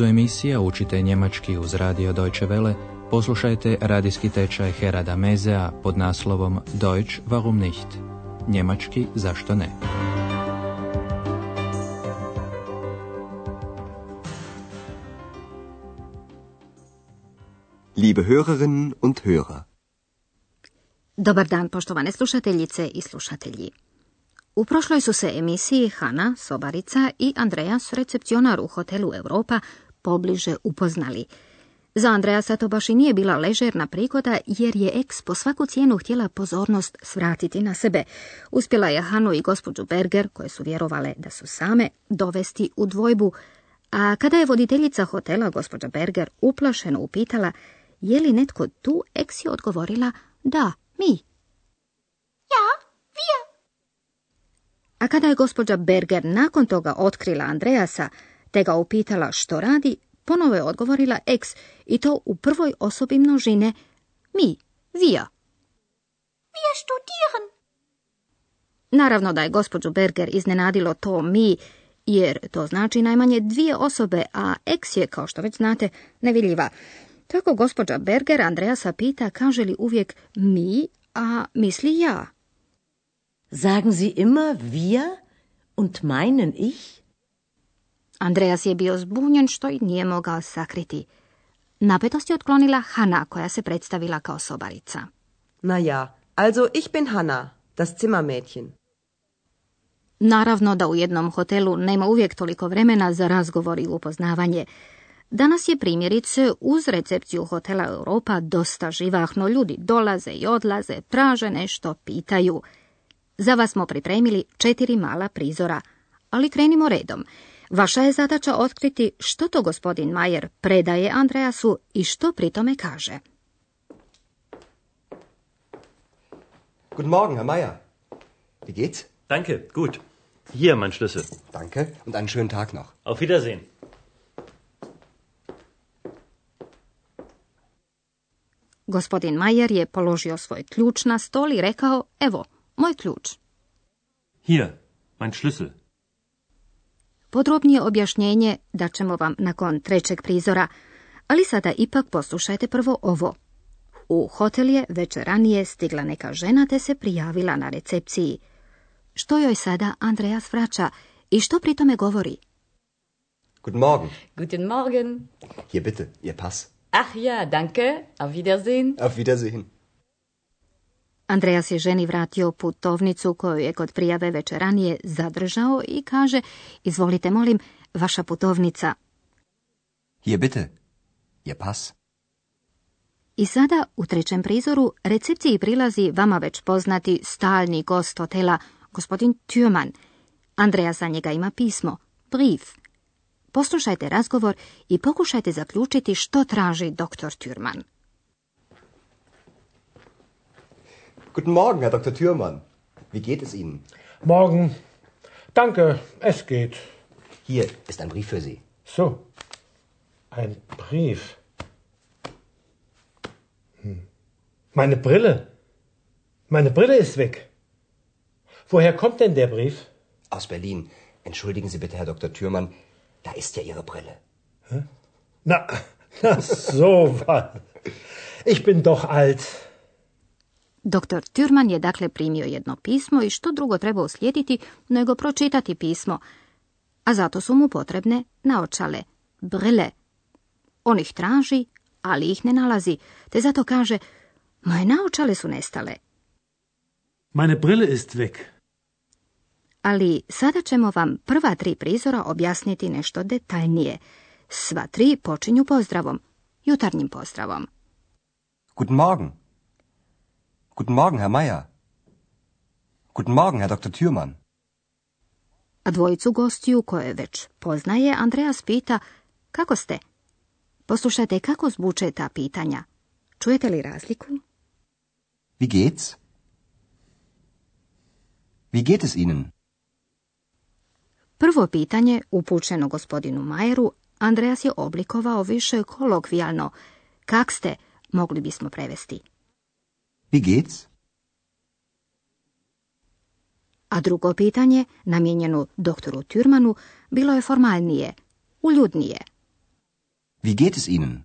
nizu emisija Učite njemački uz radio Deutsche Welle poslušajte radijski tečaj Herada Mezea pod naslovom Deutsch warum nicht? Njemački zašto ne? Liebe Hörerinnen und Hörer. Dobar dan, poštovane slušateljice i slušatelji. U prošloj su se emisiji Hana, Sobarica i Andreas, recepcionar u hotelu Europa, pobliže upoznali. Za Andreasa to baš i nije bila ležerna prigoda, jer je eks po svaku cijenu htjela pozornost svratiti na sebe. Uspjela je Hanu i gospođu Berger, koje su vjerovale da su same, dovesti u dvojbu, a kada je voditeljica hotela, gospođa Berger, uplašeno upitala je li netko tu, eks je odgovorila da, mi. Ja, wir. A kada je gospođa Berger nakon toga otkrila Andreasa, te ga upitala što radi, ponovo je odgovorila eks i to u prvoj osobi množine mi, wir. Wir studieren. Naravno da je gospođu Berger iznenadilo to mi, jer to znači najmanje dvije osobe, a eks je, kao što već znate, nevidljiva. Tako gospođa Berger Andreasa pita kaže li uvijek mi, a misli ja. Sagen Sie immer wir und meinen ich? Andreas je bio zbunjen što i nije mogao sakriti. Napetost je otklonila Hanna koja se predstavila kao sobarica. Na ja, also ich bin Hanna, das Zimmermädchen. Naravno da u jednom hotelu nema uvijek toliko vremena za razgovor i upoznavanje. Danas je primjerice uz recepciju hotela Europa dosta živahno. Ljudi dolaze i odlaze, traže nešto, pitaju. Za vas smo pripremili četiri mala prizora, ali krenimo redom. Vaša je zadaća otkriti što to gospodin Majer predaje Andreasu i što pri tome kaže. Guten Morgen, Herr Meier. Wie geht's? Danke, gut. Hier, mein Schlüssel. Danke und einen schönen Tag noch. Auf Wiedersehen. Gospodin Majer je položio svoj ključ na stol i rekao, evo, moj ključ. Hier, mein Schlüssel. Podrobnije objašnjenje daćemo vam nakon trećeg prizora, ali sada ipak poslušajte prvo ovo. U hotel je već ranije stigla neka žena te se prijavila na recepciji. Što joj sada Andreas vraća i što pri tome govori? Guten Morgen. Guten Morgen. Hier bitte, Ihr Pass. Ach ja, danke. Auf Wiedersehen. Auf Wiedersehen. Andreas je ženi vratio putovnicu koju je kod prijave već ranije zadržao i kaže, izvolite molim, vaša putovnica. Hier bitte, Ihr Pass. I sada, u trećem prizoru, recepciji prilazi vama već poznati stalni gost hotela, gospodin Türman. Andreas za njega ima pismo, brief. Poslušajte razgovor i pokušajte zaključiti što traži doktor Türman. Guten Morgen, Herr Dr. Thürmann. Wie geht es Ihnen? Morgen. Danke, es geht. Hier ist ein Brief für Sie. So. Ein Brief. Hm. Meine Brille. Meine Brille ist weg. Woher kommt denn der Brief? Aus Berlin. Entschuldigen Sie bitte, Herr Dr. Thürmann. Da ist ja Ihre Brille. Na, na so was. Ich bin doch alt. Doktor Türman je dakle primio jedno pismo i što drugo treba uslijediti nego pročitati pismo, a zato su mu potrebne naočale, brille. On ih traži, ali ih ne nalazi, te zato kaže, moje naočale su nestale. Meine Brille ist weg. Ali sada ćemo vam prva tri prizora objasniti nešto detaljnije. Sva tri počinju pozdravom, jutarnjim pozdravom. Guten Morgen. Guten Morgen, Herr Meier. Guten Morgen, Herr Dr. Thürmann. A dvojicu gostiju koje već poznaje, Andreas pita, kako ste? Poslušajte kako zvuče ta pitanja. Čujete li razliku? Wie geht's? Wie geht es Ihnen? Prvo pitanje, upućeno gospodinu Majeru, Andreas je oblikovao više kolokvijalno. Kak ste, mogli bismo prevesti. Wie geht's? A drugo pitanje, namijenjeno doktoru Türmanu, bilo je formalnije, uljudnije. Wie geht es Ihnen?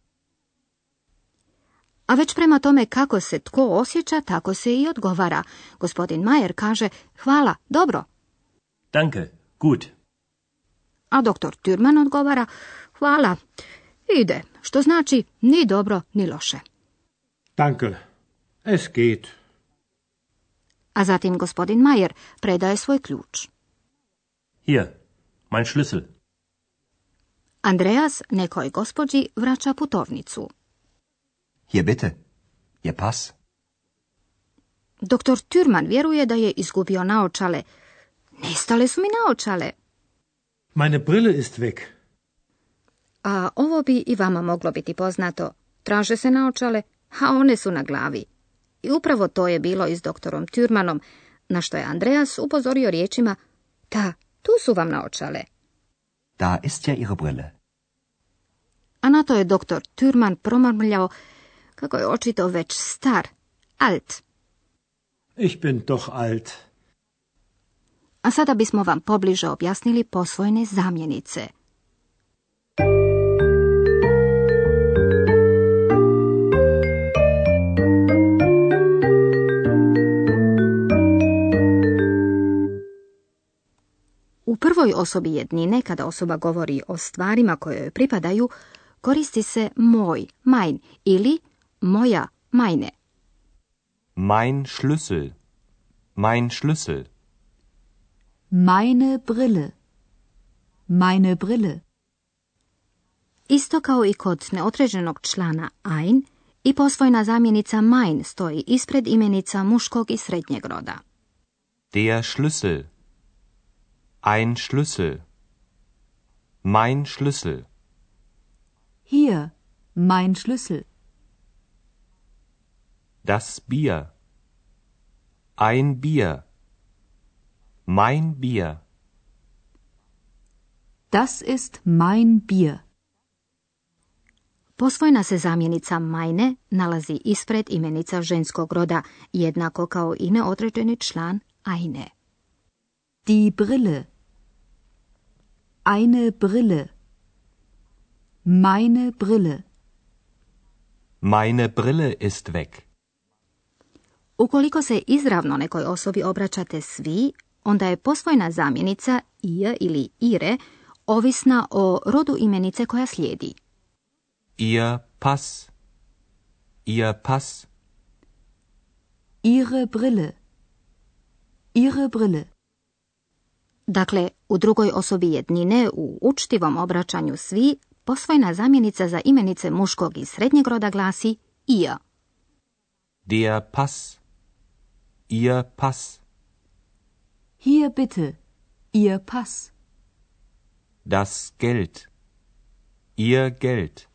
A već prema tome kako se tko osjeća, tako se i odgovara. Gospodin Majer kaže hvala, dobro. Danke, gut. A doktor Türman odgovara hvala, ide, što znači ni dobro ni loše. Danke. Es geht. A zatim gospodin Majer predaje svoj ključ. Hier, mein Schlüssel. Andreas nekoj gospođi vraća putovnicu. Hier bitte. Ihr Pass. Doktor Türman vjeruje da je izgubio naočale. Nestale su mi naočale. Meine Brille ist weg. A ovo bi i vama moglo biti poznato. Traže se naočale, a one su na glavi. I upravo to je bilo i s doktorom Türmanom, na što je Andreas upozorio riječima Da, tu su vam naočale. Da ist ja Ihre Brille. A na to je doktor Türman promrmljao kako je očito već star, alt. Ich bin doch alt. A sada bismo vam pobliže objasnili posvojene zamjenice. U prvoj osobi jednine, kada osoba govori o stvarima koje joj pripadaju, koristi se moj, mein ili moja, meine. Mein Schlüssel. Mein Schlüssel. Meine Brille. Meine Brille. Isto kao i kod neodređenog člana ein, i posvojna zamjenica mein stoji ispred imenica muškog i srednjeg roda. Der Schlüssel. Ein Schlüssel. Mein Schlüssel. Hier, mein Schlüssel. Das Bier. Ein Bier. Mein Bier. Das ist mein Bier. Posvojna se zamjenica meine nalazi ispred imenica ženskog roda, jednako kao i neodređeni član eine. Die Brille. Eine Brille. Meine Brille. Meine Brille ist weg. Ukoliko se izravno nekoj osobi obraćate svi, onda je posvojna zamjenica ihr ili ire ovisna o rodu imenice koja slijedi. Ihr Pass. Ihr Pass. Ihre Brille. Ihre Brille. Dakle, u drugoj osobi jednine u učtivom obraćanju svi, posvojna zamjenica za imenice muškog i srednjeg roda glasi ihr. Der Pass. Ihr Pass. Hier bitte. Ihr Pass. Das Geld. Ihr Geld.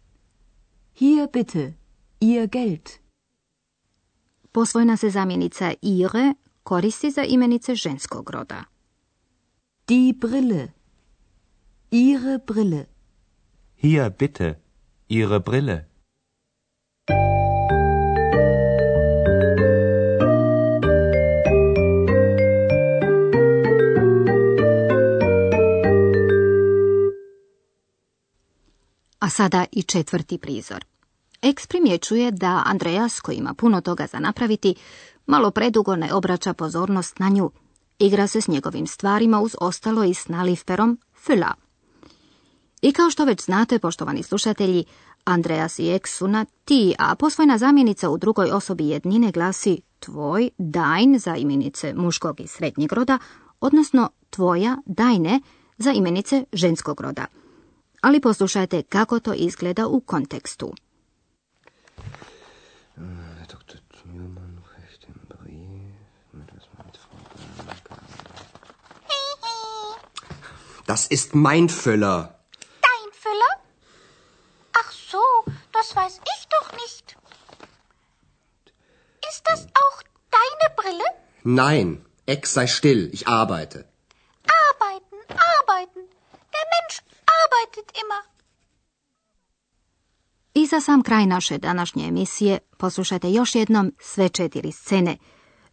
Hier bitte. Ihr Geld. Posvojna se zamjenica ihre koristi za imenice ženskog roda. Die Brille. Ihre Brille. Hier bitte. Ihre Brille. A sada i četvrti prizor. Eks primjećuje da Andreas, koji ima puno toga za napraviti, malo predugo ne obraća pozornost na nju. Igra se s njegovim stvarima uz ostalo i s nalifperom Fülla. I kao što već znate, poštovani slušatelji, Andreas i Eks su na ti, a posvojna zamjenica u drugoj osobi jednine glasi tvoj, dein za imenice muškog i srednjeg roda, odnosno tvoja, dajne za imenice ženskog roda. Ali poslušajte kako to izgleda u kontekstu. Das ist mein Füller. Dein Füller? Ach so, das weiß ich doch nicht. Ist das auch deine Brille? Nein, Ex sei still, ich arbeite. Arbeiten, arbeiten. Der Mensch arbeitet immer. I za sam kraj naše današnje emisije poslušajte još jednom sve četiri scene.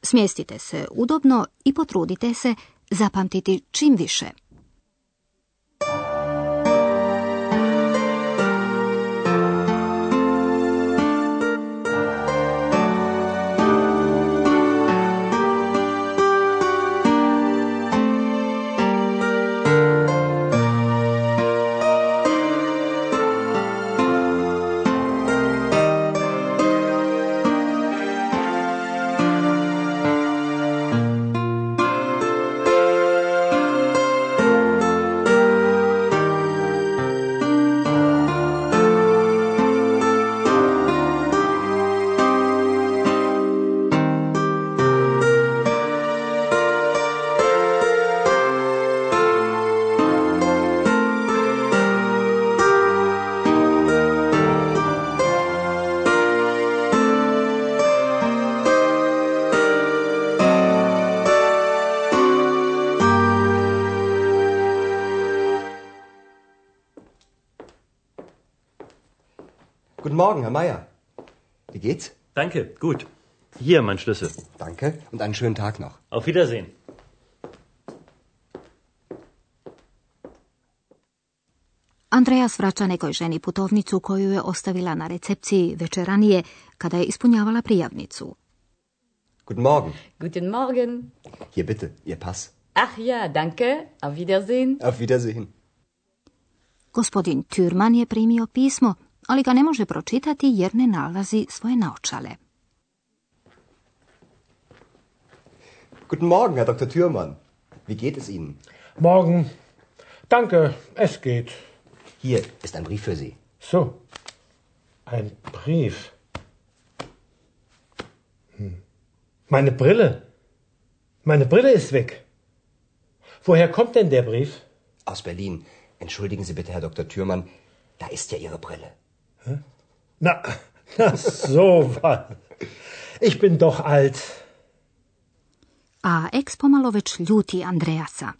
Smjestite se udobno i potrudite se zapamtiti čim više. Morgen, Herr Meier. Wie geht's? Danke, gut. Hier, mein Schlüssel. Danke und einen schönen Tag noch. Auf Wiedersehen. Andreas vraća nekoj ženi putovnicu koju je ostavila na recepciji večeranije kada je ispunjavala prijavnicu. Guten Morgen. Guten Morgen. Hier bitte, Ihr Pass. Ach ja, danke. Auf Wiedersehen. Auf Wiedersehen. Gospodin Türman je primio pismo, ali ga ne može pročitati jer ne nalazi svoje naočale. Guten Morgen, Herr Dr. Thürmann. Wie geht es Ihnen? Morgen. Danke, es geht. Hier ist ein Brief für Sie. So. Ein Brief. Hm. Meine Brille. Meine Brille ist weg. Woher kommt denn der Brief? Aus Berlin. Entschuldigen Sie bitte, Herr Dr. Thürmann. Da ist ja Ihre Brille. Na, na so was. Ich bin doch alt. A eks pomalo već ljuti Andreasa.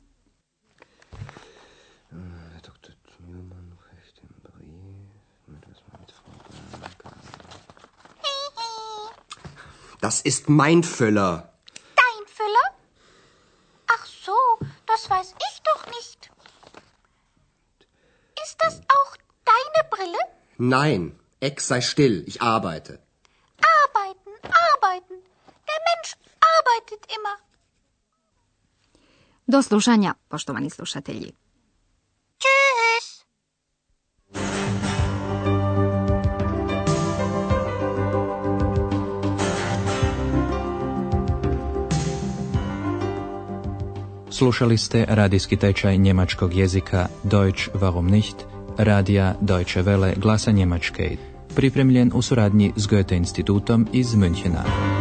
Herr Dr. Thürmann reicht den Brief. Mit was man mit Frau Blanca. Das ist mein Füller. Dein Füller? Ach so, das weiß ich doch nicht. Ist das auch deine Brille? Nein, Ex sei still. Ich arbeite. Arbeiten, arbeiten. Der Mensch arbeitet immer. Do slušanja, poštovani slušatelji. Tschüss. Slušali ste radijski tečaj njemačkog jezika Deutsch warum nicht, radija Deutsche Welle glasa Njemačke, pripremljen u suradnji s Goethe institutom iz Münchena.